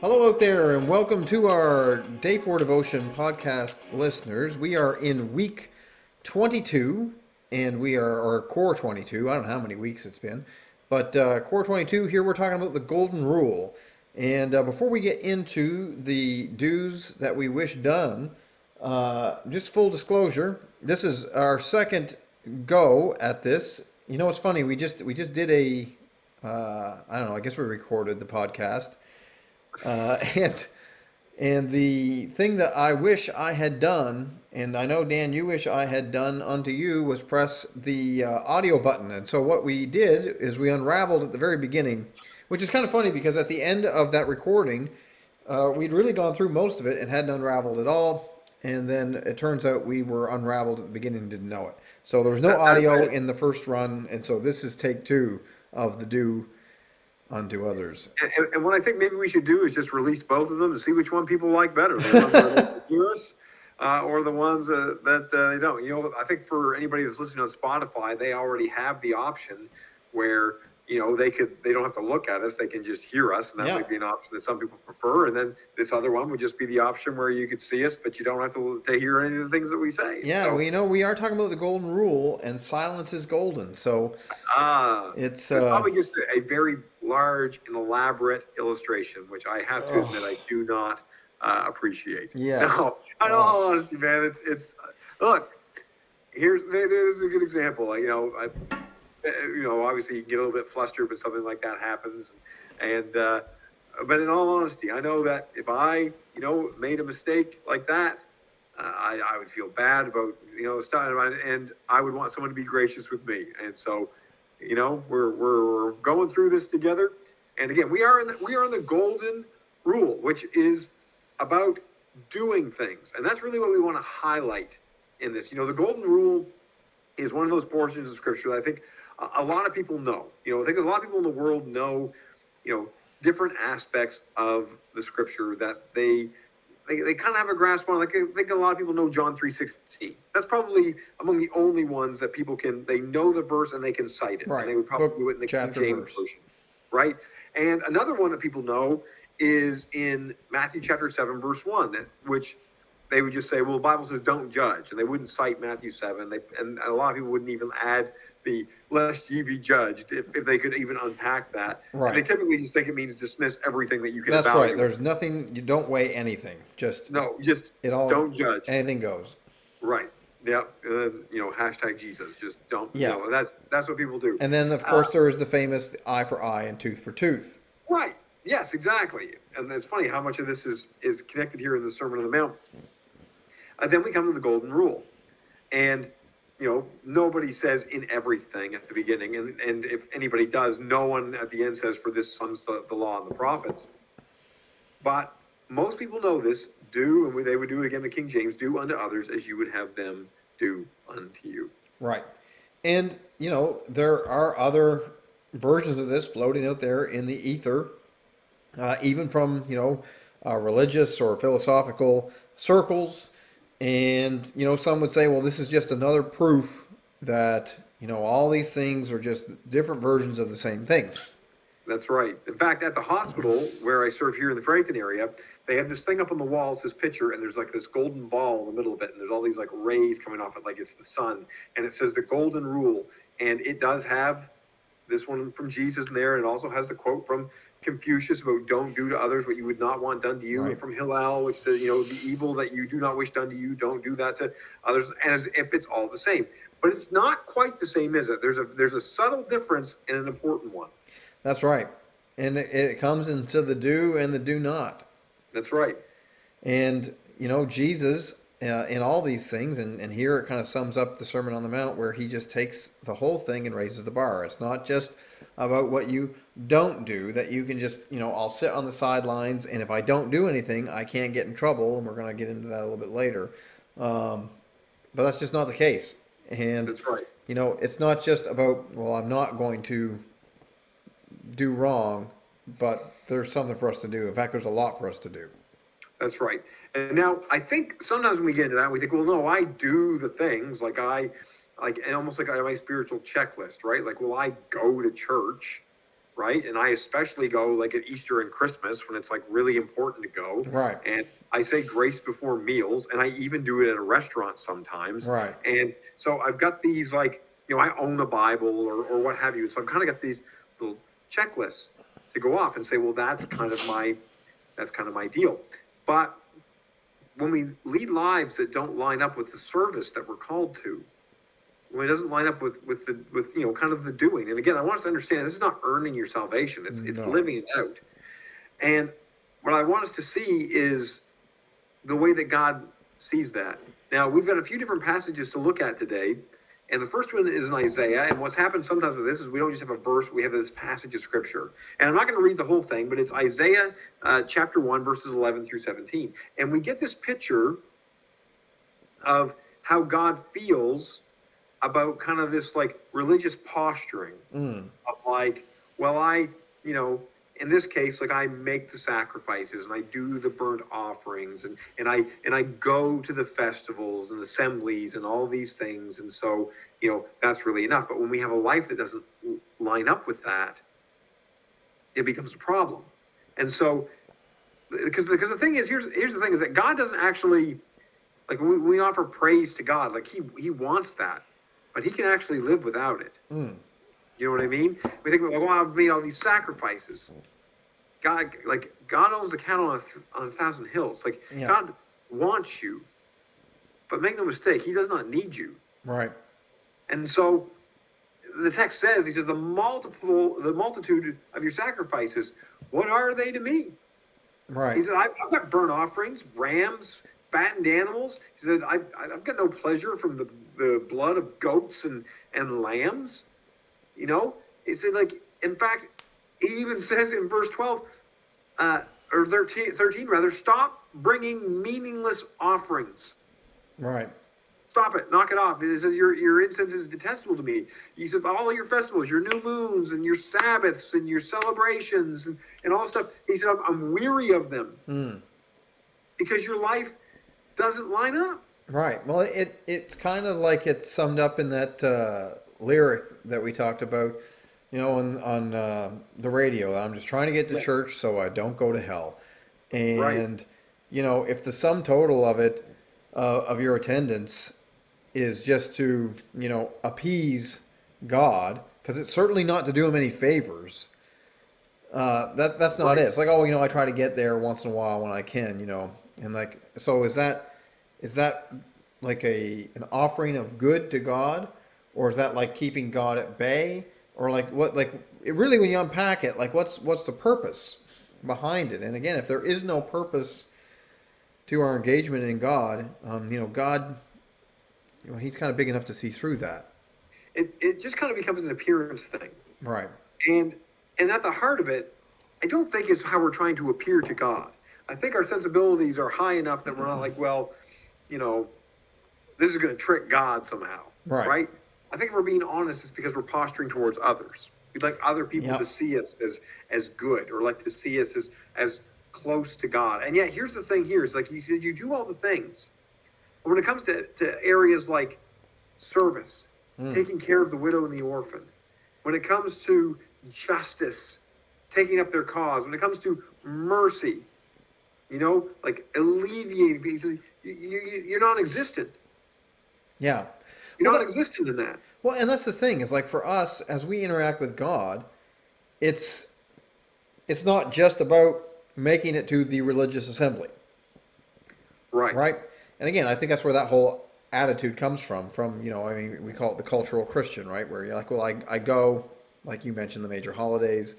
Hello out there, and welcome to our Day 4 Devotion podcast listeners. We are in week 22, and we are, or core 22. I don't know how many weeks it's been, but uh, core 22, here we're talking about the Golden Rule. And uh, before we get into the do's that we wish done, uh, just full disclosure, this is our second go at this. You know, it's funny. We just we just did a uh, I don't know. I guess we recorded the podcast uh, and and the thing that I wish I had done, and I know Dan, you wish I had done unto you, was press the uh, audio button. And so what we did is we unraveled at the very beginning, which is kind of funny because at the end of that recording, uh, we'd really gone through most of it and hadn't unraveled at all. And then it turns out we were unraveled at the beginning and didn't know it. So there was no audio in the first run, and so this is take two of the do unto others. And, and, what I think maybe we should do is just release both of them to see which one people like better. The ones that uh, or the ones uh, that uh, they don't. You know, I think for anybody that's listening on Spotify, they already have the option where you know they could they don't have to look at us they can just hear us and that yeah. might be an option that some people prefer and then this other one would just be the option where you could see us but you don't have to, to hear any of the things that we say yeah so, well, you know we are talking about the golden rule and silence is golden so uh, it's uh, probably just a, a, very large and elaborate illustration which i have to oh. admit i do not uh, appreciate yeah no in all oh. honesty man it's it's look here's there's a good example you know I, you know, obviously you get a little bit flustered, but something like that happens. And, uh, but in all honesty, I know that if I, you know, made a mistake like that, uh, I, I would feel bad about, you know, starting, and I would want someone to be gracious with me. And so, you know, we're, we're going through this together. And again, we are in the, we are in the golden rule, which is about doing things. And that's really what we want to highlight in this. You know, the golden rule is one of those portions of scripture that I think a lot of people know. You know, I think a lot of people in the world know, you know, different aspects of the scripture that they they, they kind of have a grasp on. Like I think a lot of people know John three sixteen. That's probably among the only ones that people can they know the verse and they can cite it. Right. And they would probably Book, do it in the King James verse. version. Right. And another one that people know is in Matthew chapter seven verse one, which they would just say, well, the Bible says don't judge, and they wouldn't cite Matthew seven. They and a lot of people wouldn't even add the lest ye be judged, if, if they could even unpack that. Right. They typically just think it means dismiss everything that you can. That's evaluate. right. There's nothing. You don't weigh anything. Just no. Just it all. Don't judge. Anything goes. Right. Yep. Uh, you know, hashtag Jesus. Just don't. Yeah. You know, that's that's what people do. And then of course uh, there is the famous eye for eye and tooth for tooth. Right. Yes. Exactly. And it's funny how much of this is is connected here in the Sermon on the Mount. And then we come to the Golden Rule, and you know, nobody says in everything at the beginning, and, and if anybody does, no one at the end says, for this sums the, the law and the prophets. But most people know this, do, and they would do it again, the King James, do unto others as you would have them do unto you. Right. And, you know, there are other versions of this floating out there in the ether, uh, even from, you know, uh, religious or philosophical circles. And, you know, some would say, well, this is just another proof that, you know, all these things are just different versions of the same thing. That's right. In fact, at the hospital where I serve here in the Franklin area, they have this thing up on the wall, it's this picture, and there's like this golden ball in the middle of it, and there's all these like rays coming off it like it's the sun. And it says the golden rule. And it does have this one from Jesus in there, and it also has the quote from Confucius about don't do to others what you would not want done to you. Right. From Hillel, which says, you know, the evil that you do not wish done to you, don't do that to others, and as if it's all the same. But it's not quite the same, is it? There's a there's a subtle difference and an important one. That's right, and it, it comes into the do and the do not. That's right. And you know, Jesus uh, in all these things, and, and here it kind of sums up the Sermon on the Mount, where he just takes the whole thing and raises the bar. It's not just about what you don't do, that you can just, you know, I'll sit on the sidelines, and if I don't do anything, I can't get in trouble, and we're going to get into that a little bit later. Um, but that's just not the case. And, that's right. you know, it's not just about, well, I'm not going to do wrong, but there's something for us to do. In fact, there's a lot for us to do. That's right. And now I think sometimes when we get into that, we think, well, no, I do the things like I, like and almost like I have my spiritual checklist, right? Like, will I go to church, right? And I especially go like at Easter and Christmas when it's like really important to go. Right. And I say grace before meals, and I even do it at a restaurant sometimes. Right. And so I've got these like, you know, I own a Bible or, or what have you. So I've kind of got these little checklists to go off and say, well, that's kind of my, that's kind of my deal. But when we lead lives that don't line up with the service that we're called to, when it doesn't line up with with the with you know kind of the doing, and again, I want us to understand this is not earning your salvation; it's it's living it out. And what I want us to see is the way that God sees that. Now, we've got a few different passages to look at today. And the first one is in Isaiah. And what's happened sometimes with this is we don't just have a verse, we have this passage of scripture. And I'm not going to read the whole thing, but it's Isaiah uh, chapter 1, verses 11 through 17. And we get this picture of how God feels about kind of this like religious posturing Mm. of like, well, I, you know, in this case, like I make the sacrifices and I do the burnt offerings and, and I and I go to the festivals and assemblies and all these things. And so, you know, that's really enough. But when we have a life that doesn't line up with that, it becomes a problem. And so because because the thing is here's here's the thing is that God doesn't actually like when we, we offer praise to God, like he he wants that, but he can actually live without it. Mm. You know what I mean? We think, well, I've made all these sacrifices. God, like God owns the cattle on a, on a thousand hills. Like Yeah. God wants you, but make no mistake, He does not need you. Right. And so, the text says, He says, the multiple, the multitude of your sacrifices, what are they to me? Right. He said, I've, I've got burnt offerings, rams, fattened animals. He said, I've, I've got no pleasure from the, the blood of goats and, and lambs. You know, he said, like, in fact, he even says in verse 12, uh, or 13, 13 rather, stop bringing meaningless offerings. Right. Stop it, knock it off. It says your your incense is detestable to me. He said all your festivals, your new moons and your Sabbaths and your celebrations and, and all stuff. He said I'm, I'm weary of them Mm. because your life doesn't line up. Right. Well, it it's kind of like it's summed up in that uh, lyric that we talked about, you know, on on uh, the radio. I'm just trying to get to Yeah. church so I don't go to hell. And Right. you know, if the sum total of it uh, of your attendance is just to you know appease God, because it's certainly not to do him any favors. Uh, that that's not Right. it. It's like, oh, you know, I try to get there once in a while when I can, you know, and like, so is that is that like a an offering of good to God, or is that like keeping God at bay, or like what like it really when you unpack it, like what's what's the purpose behind it? And again, if there is no purpose to our engagement in God, um, you know, God, you know, He's kind of big enough to see through that, It it just kind of becomes an appearance thing. right? And and at the heart of it, I don't think it's how we're trying to appear to God. I think our sensibilities are high enough that we're not like, well, you know, this is going to trick God somehow, Right. I think if we're being honest, it's because we're posturing towards others. We'd like other people Yep. to see us as as good, or like to see us as as close to God. And yet, here's the thing: here is like He said, you do all the things, but when it comes to to areas like service, Mm. taking care of the widow and the orphan, when it comes to justice, taking up their cause, when it comes to mercy, you know, like alleviating you, you, you're non-existent. Yeah. You're Well, non-existent in that. Well, and that's the thing is like for us as we interact with God, it's it's not just about making it to the religious assembly, Right. right? And again, I think that's where that whole attitude comes from. From you know, I mean, we call it the cultural Christian, right? Where you're like, well, I I go, like you mentioned, the major holidays,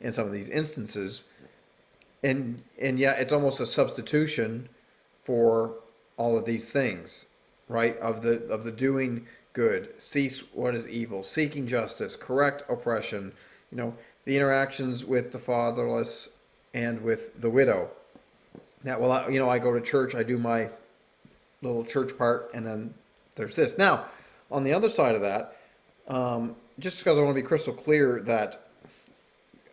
in some of these instances, and and yeah, it's almost a substitution for all of these things, right? Of the of the doing good, cease what is evil, seeking justice, correct oppression, you know, the interactions with the fatherless and with the widow. Now, well, you know, I go to church, I do my little church part, and then there's this. Now, on the other side of that, um, just because I want to be crystal clear that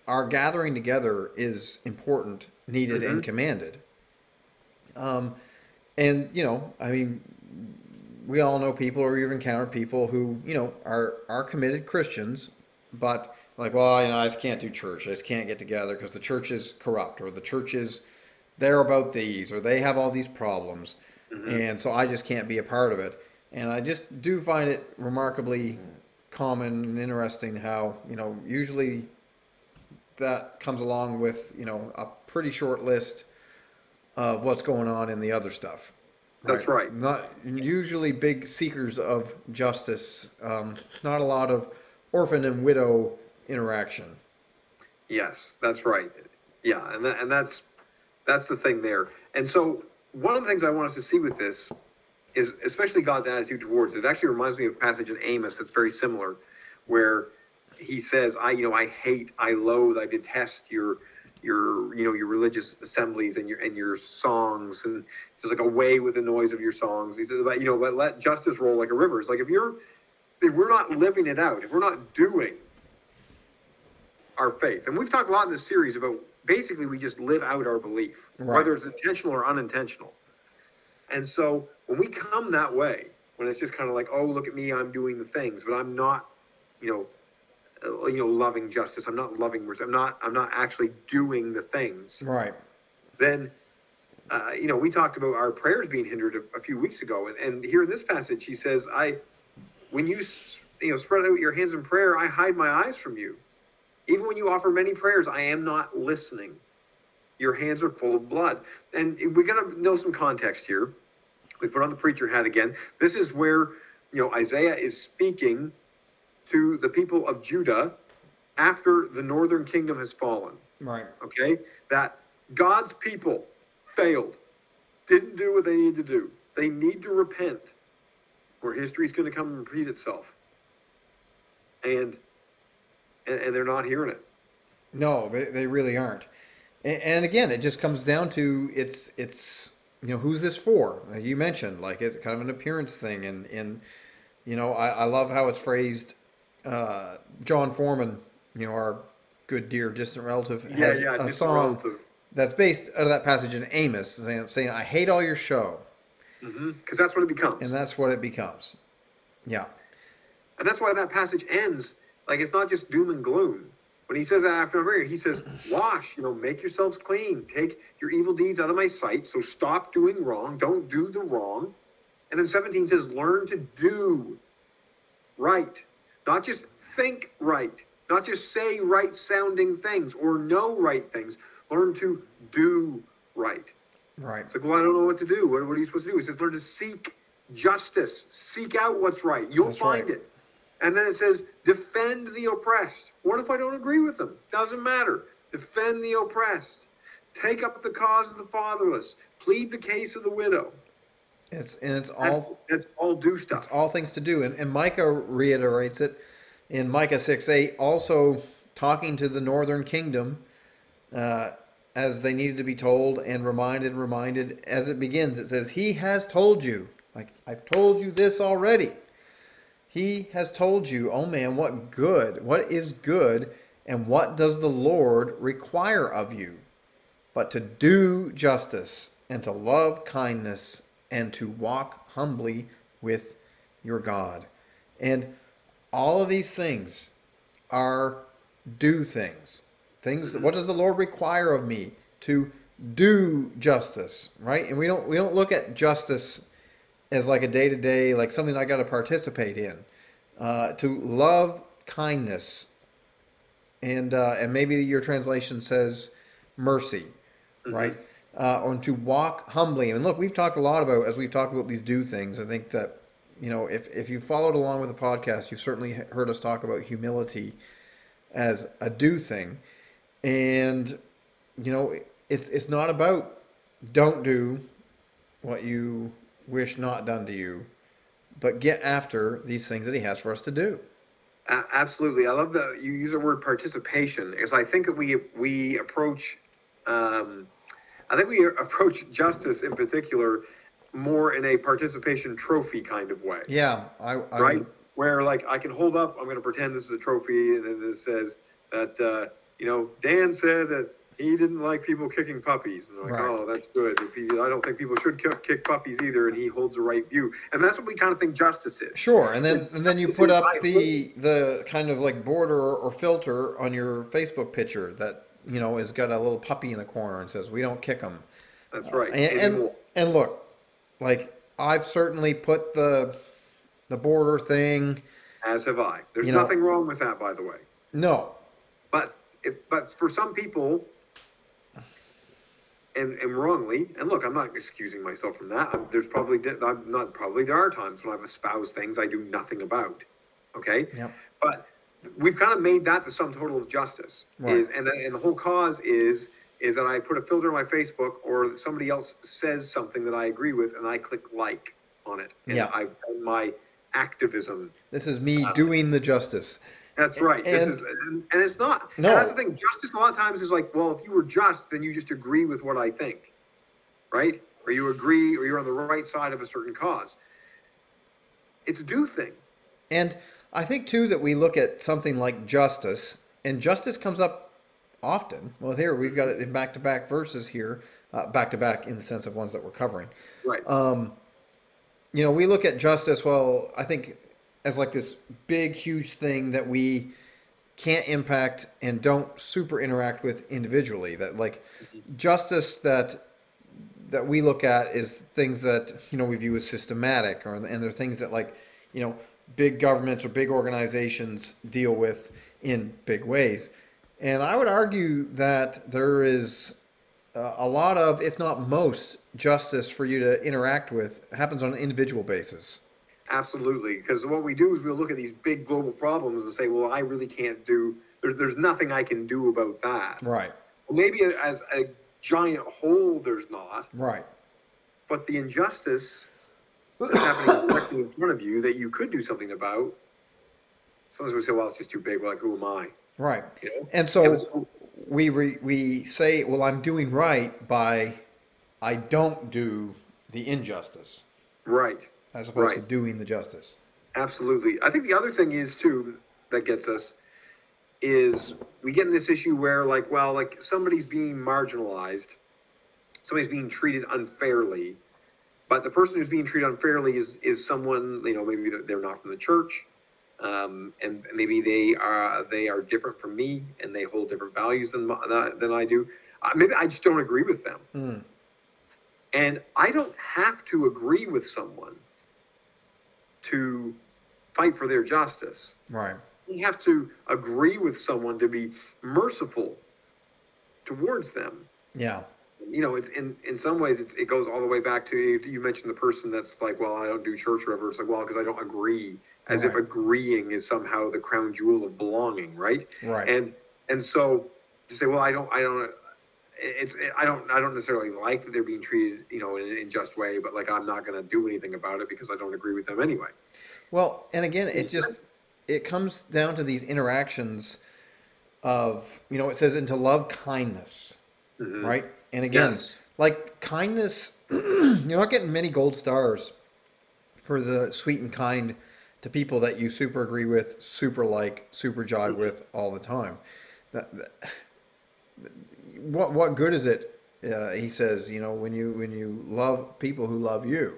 our gathering together is important, needed, and commanded. Um, and you know, I mean, we all know people, or you've encountered people who you know are are committed Christians, but like, well, you know, I just can't do church. I just can't get together because the church is corrupt or the church is they're about these or they have all these problems, mm-hmm. and so I just can't be a part of it. And I just do find it remarkably common and interesting how you know usually that comes along with you know a pretty short list of what's going on in the other stuff. That's right. Not usually big seekers of justice. Um, not a lot of orphan and widow interaction. Yes, that's right. Yeah, and that, and that's that's the thing there. And so one of the things I want us to see with this is especially God's attitude towards it. It actually reminds me of a passage in Amos that's very similar, where he says, "I, you know, I hate, I loathe, I detest your." Your you know your religious assemblies and your and your songs and it's like away with the noise of your songs. He says but you know but let justice roll like a river. It's like if you're if we're not living it out if we're not doing our faith and we've talked a lot in this series about basically we just live out our belief right. whether it's intentional or unintentional. And so when we come that way when it's just kind of like oh look at me i'm doing the things but i'm not you know uh, you know loving justice. I'm not loving mercy. I'm not i'm not actually doing the things. Right. Then uh, you know we talked about our prayers being hindered a, a, few weeks ago. And, and here in this passage he says i when you you know spread out your hands in prayer i hide my eyes from you. Even when you offer many prayers i am not listening. Your hands are full of blood. And we got to know some context here. We put on the preacher hat again. This is where you know isaiah is speaking to the people of Judah after the northern kingdom has fallen. Right. Okay? That God's people failed, didn't do what they need to do. They need to repent, or history is going to come and repeat itself. And, and, and they're not hearing it. No, they, they really aren't. And, and again, it just comes down to it's it's you know who's this for? Like you mentioned, like it's kind of an appearance thing, and and you know I, I love how it's phrased uh, Jon Foreman, you know, our good dear distant relative, has yeah, yeah, a song relative. that's based out of that passage in Amos, saying, saying "I hate all your show," because mm-hmm. that's what it becomes, and that's what it becomes. Yeah, and that's why that passage ends like it's not just doom and gloom. When he says that after prayer, he says, "Wash, you know, make yourselves clean, take your evil deeds out of my sight. So stop doing wrong, don't do the wrong." And then 17 says, "Learn to do right." Not just think right, not just say right sounding things or know right things. Learn to do right. Right. It's like, well, I don't know what to do. What, what are you supposed to do? He says, learn to seek justice, seek out what's right. You'll That's find right. it. And then it says, defend the oppressed. What if I don't agree with them? Doesn't matter. Defend the oppressed. Take up the cause of the fatherless. Plead the case of the widow. It's and it's all it's all do stuff. It's all things to do, and and Micah reiterates it in Micah six eight, also talking to the northern kingdom, uh, as they needed to be told and reminded, reminded. As it begins, it says, "He has told you, like I've told you this already. He has told you, oh man, what good, what is good, and what does the Lord require of you, but to do justice and to love kindness." And to walk humbly with your God. And all of these things are do things. Things what does the Lord require of me to do justice, right? And we don't we don't look at justice as like a day to day, like something I got to participate in. Uh, to love kindness, and uh, and maybe your translation says mercy, mm-hmm. Uh, or to walk humbly. And look, we've talked a lot about as we've talked about these do things. I think that you know if if you followed along with the podcast, you've certainly heard us talk about humility as a do thing, and you know it's it's not about don't do what you wish not done to you, but get after these things that He has for us to do. Absolutely, I love that you use the word participation because I think that we we approach. Um, I think we approach justice in particular more in a participation trophy kind of way. Yeah, I, I right where like I can hold up. I'm going to pretend this is a trophy, and then this says that uh, you know Dan said that he didn't like people kicking puppies. And they're like, Right. oh, that's good. He, I don't think people should kick, kick puppies either, and he holds the right view. And that's what we kind of think justice is. Sure, and then and then you put up the the kind of like border or filter on your Facebook picture that you know has got a little puppy in the corner and says we don't kick them. That's right. And and, and look, like I've certainly put the the border thing. As have I. There's you know- nothing wrong with that, by the way. No, But if, but for some people, and, and wrongly, and look, I'm not excusing myself from that. I'm, there's probably I'm not probably there are times when I've espoused things I do nothing about. Okay. Yep. But we've kind of made that the sum total of justice. Right. Is and the, and the whole cause is is that I put a filter on my Facebook or somebody else says something that I agree with and I click like on it. And Yeah. I've done my activism this is me uh, doing the justice. that's right. And- this is, and, and it's not. No. And that's the thing. Justice a lot of times is like, well, if you were just, then you just agree with what I think, right? Or you agree, or you're on the right side of a certain cause. It's a do thing. And I think too that we look at something like justice, and justice comes up often. Well, here we've got it in back-to-back verses here, uh, back-to-back in the sense of ones that we're covering. Right. Um, you know, we look at justice. Well, I think as like this big, huge thing that we can't impact and don't super interact with individually. That like justice that that we look at is things that you know we view as systematic, or and they're things that like you know big governments or big organizations deal with in big ways. And I would argue that there is uh, a lot of, if not most, justice for you to interact with happens on an individual basis. Absolutely. Because what we do is we'll look at these big global problems and say, well, I really can't do, there's, there's nothing I can do about that. Right. Maybe as a giant whole, there's not, Right. but the injustice happening directly in front of you that you could do something about, sometimes we say, well, it's just too big. We're like, who am I? Right. You know? And Yeah, so but we re, we say, well, I'm doing right by I don't do the injustice right. as opposed to doing the justice. Absolutely. I think the other thing is too that gets us is we get in this issue where like, well, like somebody's being marginalized, somebody's being treated unfairly, but the person who's being treated unfairly is is someone you know maybe they're- not from the church, um, and maybe they are they are different from me and they hold different values than than I do. Uh, maybe I just don't agree with them. Mm. And I don't have to agree with someone to fight for their justice. Right. We have to agree with someone to be merciful towards them. Yeah. You know, it's in in some ways it's, it goes all the way back to you mentioned the person that's like, well, I don't do church or whatever. It's like, well, because I don't agree, as if agreeing is somehow the crown jewel of belonging, right? Right. And and so to say, well, I don't, I don't, it's, I don't, I don't necessarily like that they're being treated, you know, in an unjust way, but like I'm not going to do anything about it because I don't agree with them anyway. Well, and again, it just it comes down to these interactions of you know it says into love kindness, Mhm. right? And again, Yes. like kindness, you're not getting many gold stars for the sweet and kind to people that you super agree with, super like, super jive with all the time. That, that- what what good is it? Uh, he says, you know, when you when you love people who love you.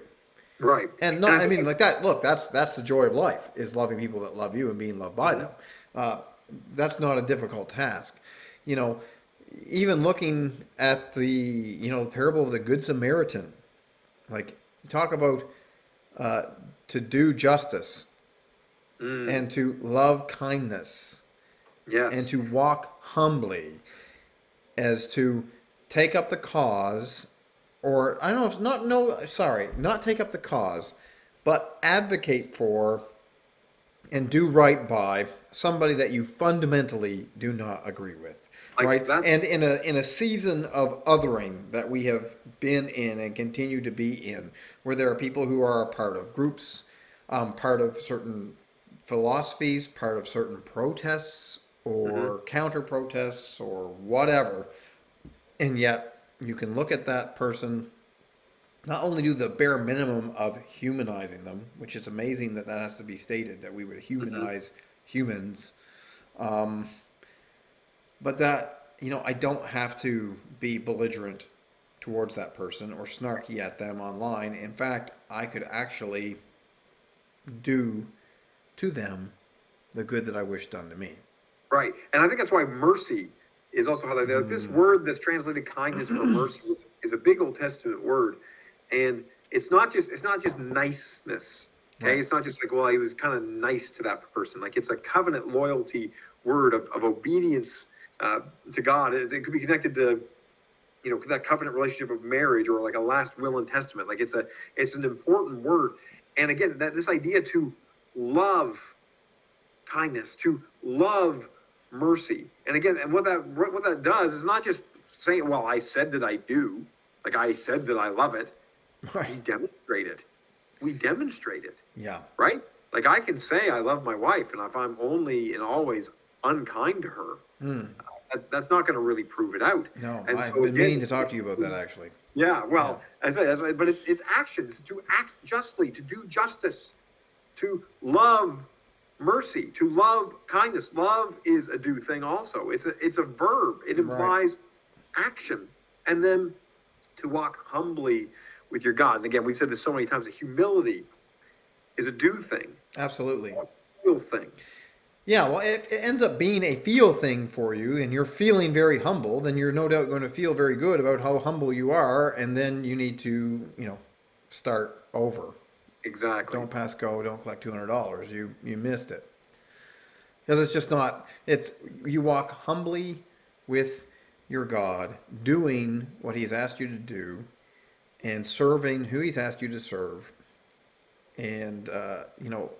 Right. And not, I mean, like that. Look, that's that's the joy of life is loving people that love you and being loved by them. Uh, that's not a difficult task. You know, even looking at the you know the parable of the good Samaritan, like talk about uh, to do justice Mm, and to love kindness yes. and to walk humbly as to take up the cause or I don't know if not no sorry not take up the cause but advocate for and do right by somebody that you fundamentally do not agree with Like right that- and in a in a season of othering that we have been in and continue to be in where there are people who are a part of groups um, part of certain philosophies, part of certain protests or counter protests or whatever. And yet you can look at that person, not only do the bare minimum of humanizing them, which is amazing that that has to be stated, that we would humanize humans, um, but that you know, I don't have to be belligerent towards that person or snarky at them online. In fact, I could actually do to them the good that I wish done to me. Right. And I think that's why mercy is also highlighted. Mm. This word that's translated kindness or mercy is, is, a big Old Testament word. And it's not just it's not just niceness. Okay. It's not just like, well, he was kind of nice to that person. Like it's a covenant loyalty word of, of obedience uh, to God. It, it could be connected to you know that covenant relationship of marriage or like a last will and testament. Like it's a it's an important word. And again that this idea to love kindness to love mercy. And again and what that what that does is not just saying well i said that i do. Like i said that i love it. Right. we demonstrate it. We demonstrate it. Yeah. Right? Like i can say i love my wife and if i'm only and always unkind to her Hmm. that's, that's not going to really prove it out. No, and I've so, been again, meaning to talk to you about that actually. Yeah, well, yeah. I say, but it's, it's actions to act justly, to do justice, to love mercy, to love kindness. Love is a do thing also. It's a it's a verb. It implies action, and then to walk humbly with your God. And again, we've said this so many times. That humility is a do thing. Absolutely. A feel thing. Yeah, well, if it ends up being a feel thing for you and you're feeling very humble, then you're no doubt going to feel very good about how humble you are. And then you need to, you know, start over. Exactly. Don't pass go, don't collect $200. You, you missed it. Because it's just not, it's, you walk humbly with your God, doing what He's asked you to do and serving who He's asked you to serve. And, uh, you know,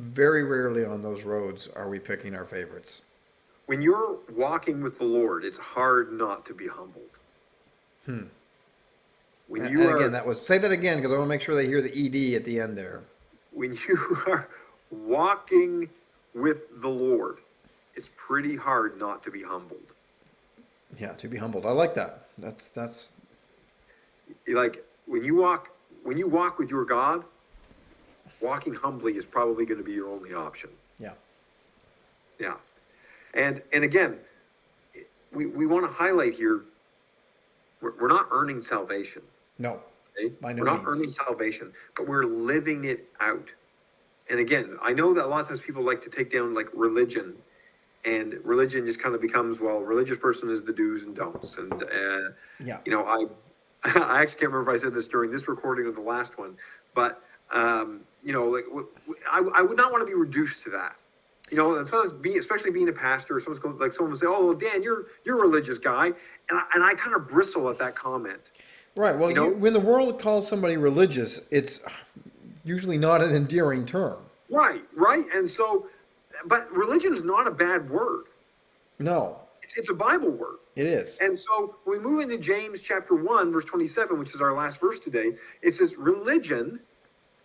very rarely on those roads are we picking our favorites. When you're walking with the Lord, it's hard not to be humbled. Hmm. When you and, are, again, that was say that again because I want to make sure they hear the ed at the end there. When you are walking with the Lord, it's pretty hard not to be humbled. Yeah, to be humbled. I like that. That's that's like when you walk when you walk with your God, walking humbly is probably going to be your only option. Yeah. Yeah. And and again, we, we want to highlight here we're, we're not earning salvation. No. Okay? No we're not means. earning salvation, but we're living it out. And again, I know that a lot of times people like to take down like religion and religion just kind of becomes well religious person is the do's and don'ts and uh, yeah you know i i actually can't remember if i said this during this recording or the last one but um, you know, like I, I would not want to be reduced to that. You know, and sometimes being, especially being a pastor, someone's going, like someone will say, "Oh, Dan, you're you're a religious guy," and I, and I kind of bristle at that comment. Right. Well, you know? you, when the world calls somebody religious, it's usually not an endearing term. Right. Right. And so, but religion is not a bad word. No. It's a Bible word. It is. And so we move into James chapter 1, verse 27, which is our last verse today, it says, Religion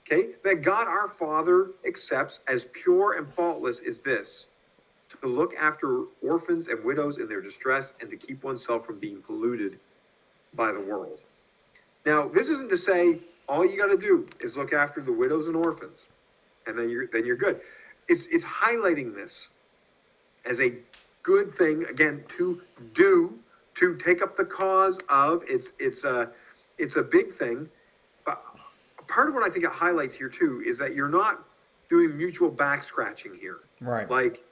okay, that God our Father accepts as pure and faultless is this to look after orphans and widows in their distress and to keep oneself from being polluted by the world. Now, this isn't to say all you got to do is look after the widows and orphans, and then you're then you're good. It's it's highlighting this as a good thing again to do to take up the cause of. It's it's a it's a big thing part of what I think it highlights here too is that you're not doing mutual back scratching here. Right. Like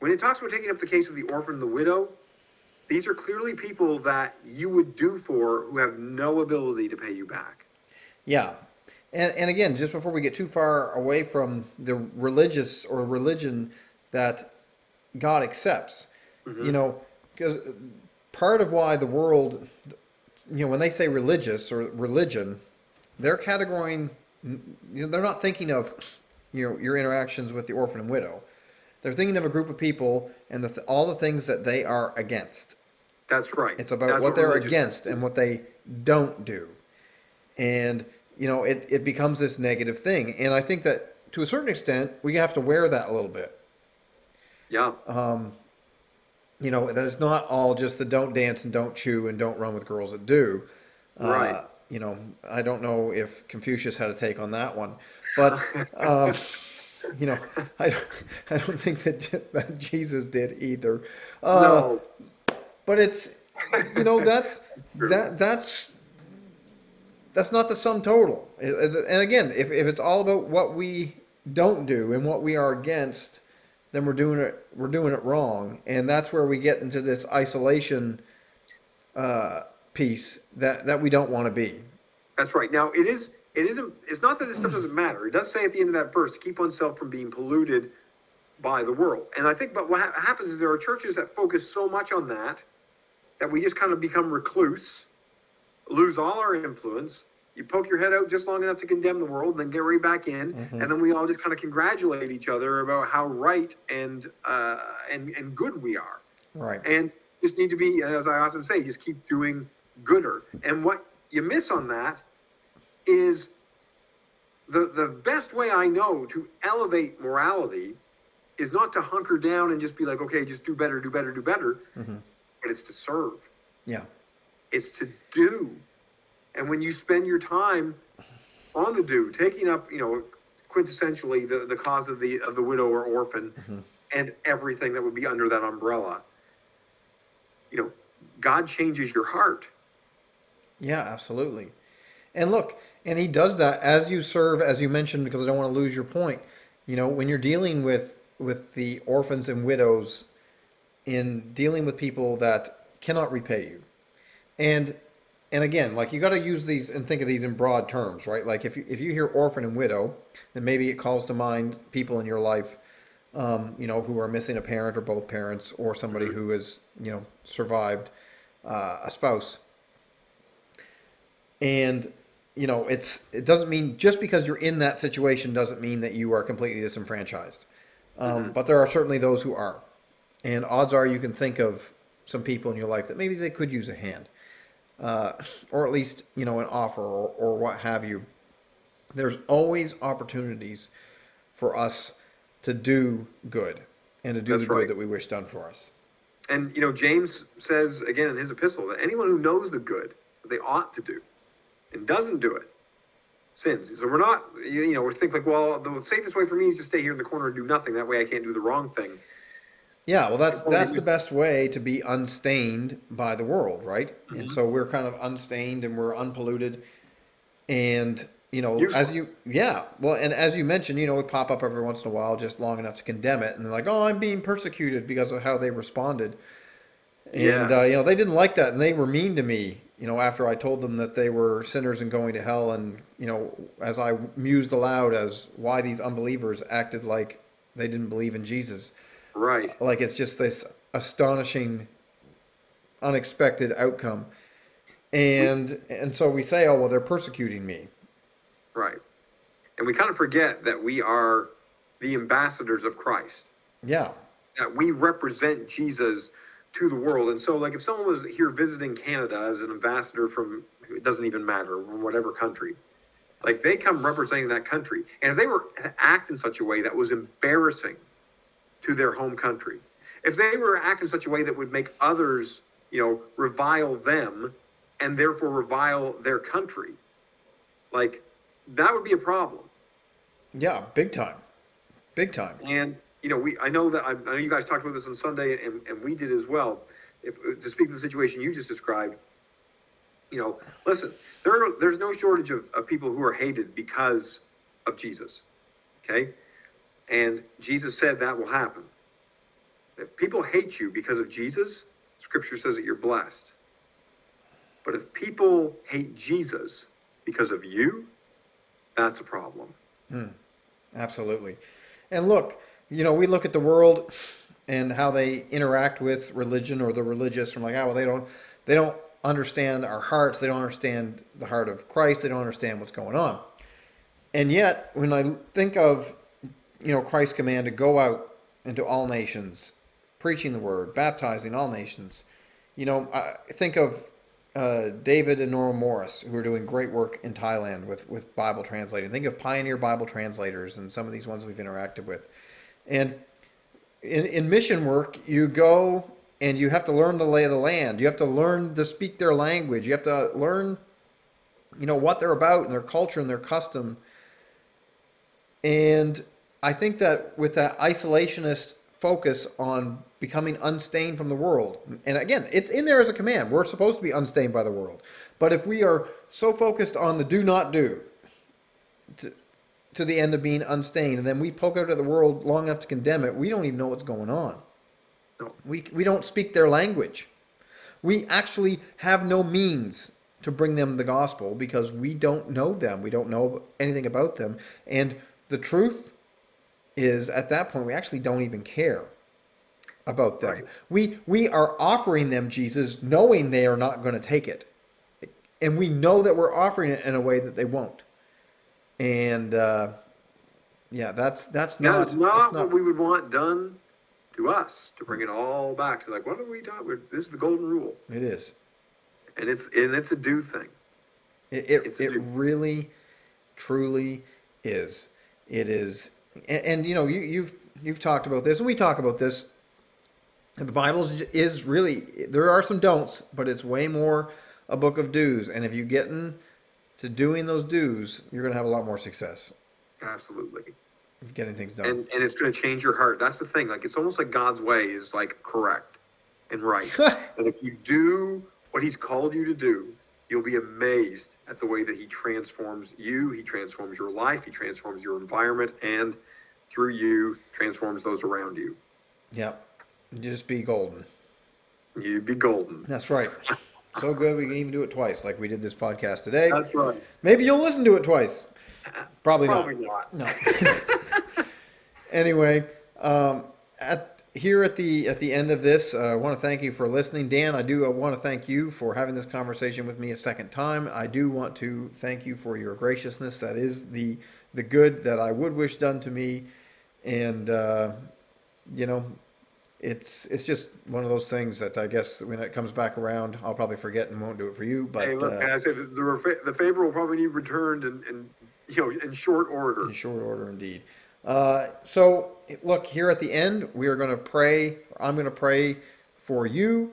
when it talks about taking up the case of the orphan and the widow, these are clearly people that you would do for who have no ability to pay you back. Yeah. And, and again, just before we get too far away from the religious or religion that God accepts, mm-hmm. you know, because part of why the world, you know, when they say religious or religion, they're categorizing. You know, they're not thinking of you know your interactions with the orphan and widow. They're thinking of a group of people and the, all the things that they are against. That's right. It's about That's what, what they're against and what they don't do. And, you know, it, it becomes this negative thing. And I think that to a certain extent, we have to wear that a little bit. Yeah. Um, you know, that it's not all just the don't dance and don't chew and don't run with girls that do. Right. Uh, you know, I don't know if Confucius had a take on that one, but um, you know, I don't, I don't think that that Jesus did either. Uh, no. but it's you know that's that that's that's not the sum total. And again, if if it's all about what we don't do and what we are against, then we're doing it we're doing it wrong, and that's where we get into this isolation uh, piece that that we don't want to be. That's right. Now it is it isn't it's not that this stuff doesn't matter. It does say at the end of that verse to keep oneself from being polluted by the world. And I think but what ha- happens is there are churches that focus so much on that that we just kind of become recluse, lose all our influence. You poke your head out just long enough to condemn the world, and then get right back in, mm-hmm. and then we all just kind of congratulate each other about how right and uh, and and good we are. Right. And just need to be, as I often say, just keep doing gooder. And what you miss on that is the the best way I know to elevate morality is not to hunker down and just be like, okay, just do better, do better, do better. Mm-hmm. But it's to serve. Yeah. It's to do. And when you spend your time on the do, taking up, you know, quintessentially the, the cause of the of the widow or orphan mm-hmm. and everything that would be under that umbrella, you know, God changes your heart. Yeah, absolutely. And look, and he does that as you serve, as you mentioned, because I don't want to lose your point. You know, when you're dealing with with the orphans and widows, in dealing with people that cannot repay you, and and again, like you got to use these and think of these in broad terms, right? Like if you if you hear orphan and widow, then maybe it calls to mind people in your life, um, you know, who are missing a parent or both parents, or somebody who has you know survived uh, a spouse. And you know, it's it doesn't mean just because you're in that situation doesn't mean that you are completely disenfranchised. Um, mm-hmm. But there are certainly those who are, and odds are you can think of some people in your life that maybe they could use a hand, uh, or at least you know an offer or, or what have you. There's always opportunities for us to do good and to do That's the right. good that we wish done for us. And you know, James says again in his epistle that anyone who knows the good they ought to do and doesn't do it sins. So we're not, you know, we're thinking like, well, the safest way for me is to stay here in the corner and do nothing. That way I can't do the wrong thing. Yeah, well, that's that's the best way to be unstained by the world, right? Mm-hmm. And so we're kind of unstained and we're unpolluted, and you know, Useful. as you, yeah, well, and as you mentioned, you know, we pop up every once in a while, just long enough to condemn it, and they're like, oh, I'm being persecuted because of how they responded, and yeah. uh, you know, they didn't like that, and they were mean to me, you know, after I told them that they were sinners and going to hell, and you know, as I mused aloud as why these unbelievers acted like they didn't believe in Jesus. Right. Like it's just this astonishing, unexpected outcome, and and so we say, oh well, they're persecuting me. Right, and we kind of forget that we are the ambassadors of Christ. Yeah. That we represent Jesus to the world. And so, like, if someone was here visiting Canada as an ambassador from, it doesn't even matter, from whatever country, like, they come representing that country. And if they were to act in such a way that was embarrassing to their home country, if they were to act in such a way that would make others, you know, revile them and therefore revile their country, like, that would be a problem. Yeah, big time. Big time. And you know, we I know that I, I know you guys talked about this on Sunday, and, and we did as well. If, to speak to the situation you just described, you know, listen, there are, there's no shortage of, of people who are hated because of Jesus. Okay, and Jesus said that will happen. If people hate you because of Jesus, Scripture says that you're blessed. But if people hate Jesus because of you, that's a problem. Hmm. Absolutely. And look, you know, we look at the world and how they interact with religion or the religious from like, oh, well, they don't, they don't understand our hearts. They don't understand the heart of Christ. They don't understand what's going on. And yet, when I think of, you know, Christ's command to go out into all nations, preaching the word, baptizing all nations, you know, I think of uh, David and Nora Morris, who are doing great work in Thailand with, with Bible translating. Think of Pioneer Bible Translators and some of these ones we've interacted with. And in, in mission work, you go and you have to learn the lay of the land. You have to learn to speak their language. You have to learn, you know, what they're about and their culture and their custom. And I think that with that isolationist focus on becoming unstained from the world. And again, it's in there as a command. We're supposed to be unstained by the world. But if we are so focused on the do not do to, to the end of being unstained, and then we poke out at the world long enough to condemn it, we don't even know what's going on. We, we don't speak their language. We actually have no means to bring them the gospel because we don't know them. We don't know anything about them. And the truth is, at that point, we actually don't even care about them. Right. We we are offering them Jesus, knowing they are not going to take it, and we know that we're offering it in a way that they won't. And uh, yeah, that's that's not That is not, that's what we would want done to us to bring it all back to like what are we with? This is the golden rule, It is. and it's and it's a do thing. It it, it really, truly is. It is, and, and you know you you've you've talked about this, and we talk about this. The Bible is is really there are some don'ts, but it's way more a book of do's. And if you get into doing those do's, you're going to have a lot more success Absolutely. of getting things done. and and it's going to change your heart. That's the thing. Like it's almost like God's way is like correct and right. and if you do what He's called you to do, you'll be amazed at the way that He transforms you. He transforms your life. He transforms your environment, and through you, transforms those around you. yep, just be golden. You'd be golden. That's right. So good we can even do it twice, like we did this podcast today. That's right. Maybe you'll listen to it twice. Probably not. Probably not. No. anyway, um, at here at the at the end of this, uh, I want to thank you for listening, Dan. I do want to thank you for having this conversation with me a second time. I do want to thank you for your graciousness. That is the the good that I would wish done to me, and uh, you know, it's it's just one of those things that I guess when it comes back around, I'll probably forget and won't do it for you. But hey, look, uh, and I said the, the, the favor will probably need returned in, in you know in short order. In short order, indeed. Uh, so, look, here at the end, we are going to pray. I'm going to pray for you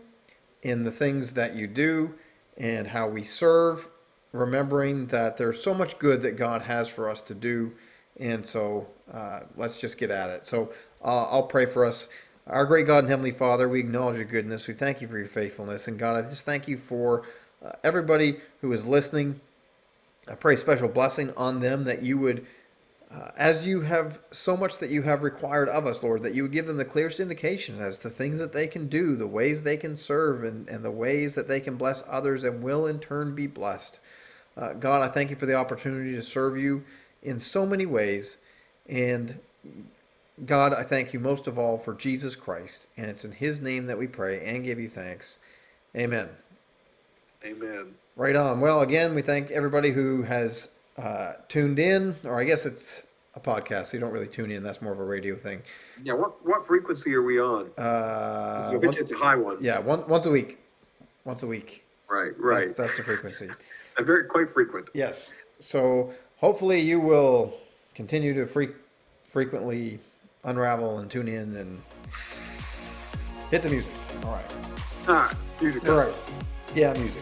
in the things that you do and how we serve, remembering that there's so much good that God has for us to do. And so, uh, let's just get at it. So, uh, I'll pray for us. Our great God and Heavenly Father, we acknowledge your goodness. We thank you for your faithfulness. And God, I just thank you for uh, everybody who is listening. I pray special blessing on them that you would, uh, as you have so much that you have required of us, Lord, that you would give them the clearest indication as to things that they can do, the ways they can serve, and, and the ways that they can bless others and will in turn be blessed. Uh, God, I thank you for the opportunity to serve you in so many ways. And God, I thank you most of all for Jesus Christ. And it's in his name that we pray and give you thanks. Amen. Amen. Right on. Well, again, we thank everybody who has uh, tuned in, or I guess it's a podcast, so you don't really tune in. That's more of a radio thing. Yeah. What what frequency are we on? Uh, it's a high one. yeah, one, once a week. Once a week. Right. Right. That's, that's the frequency. A very quite frequent. Yes. So hopefully you will continue to fre- frequently unravel and tune in and hit the music. All right. Ah, music. All right. Yeah, music.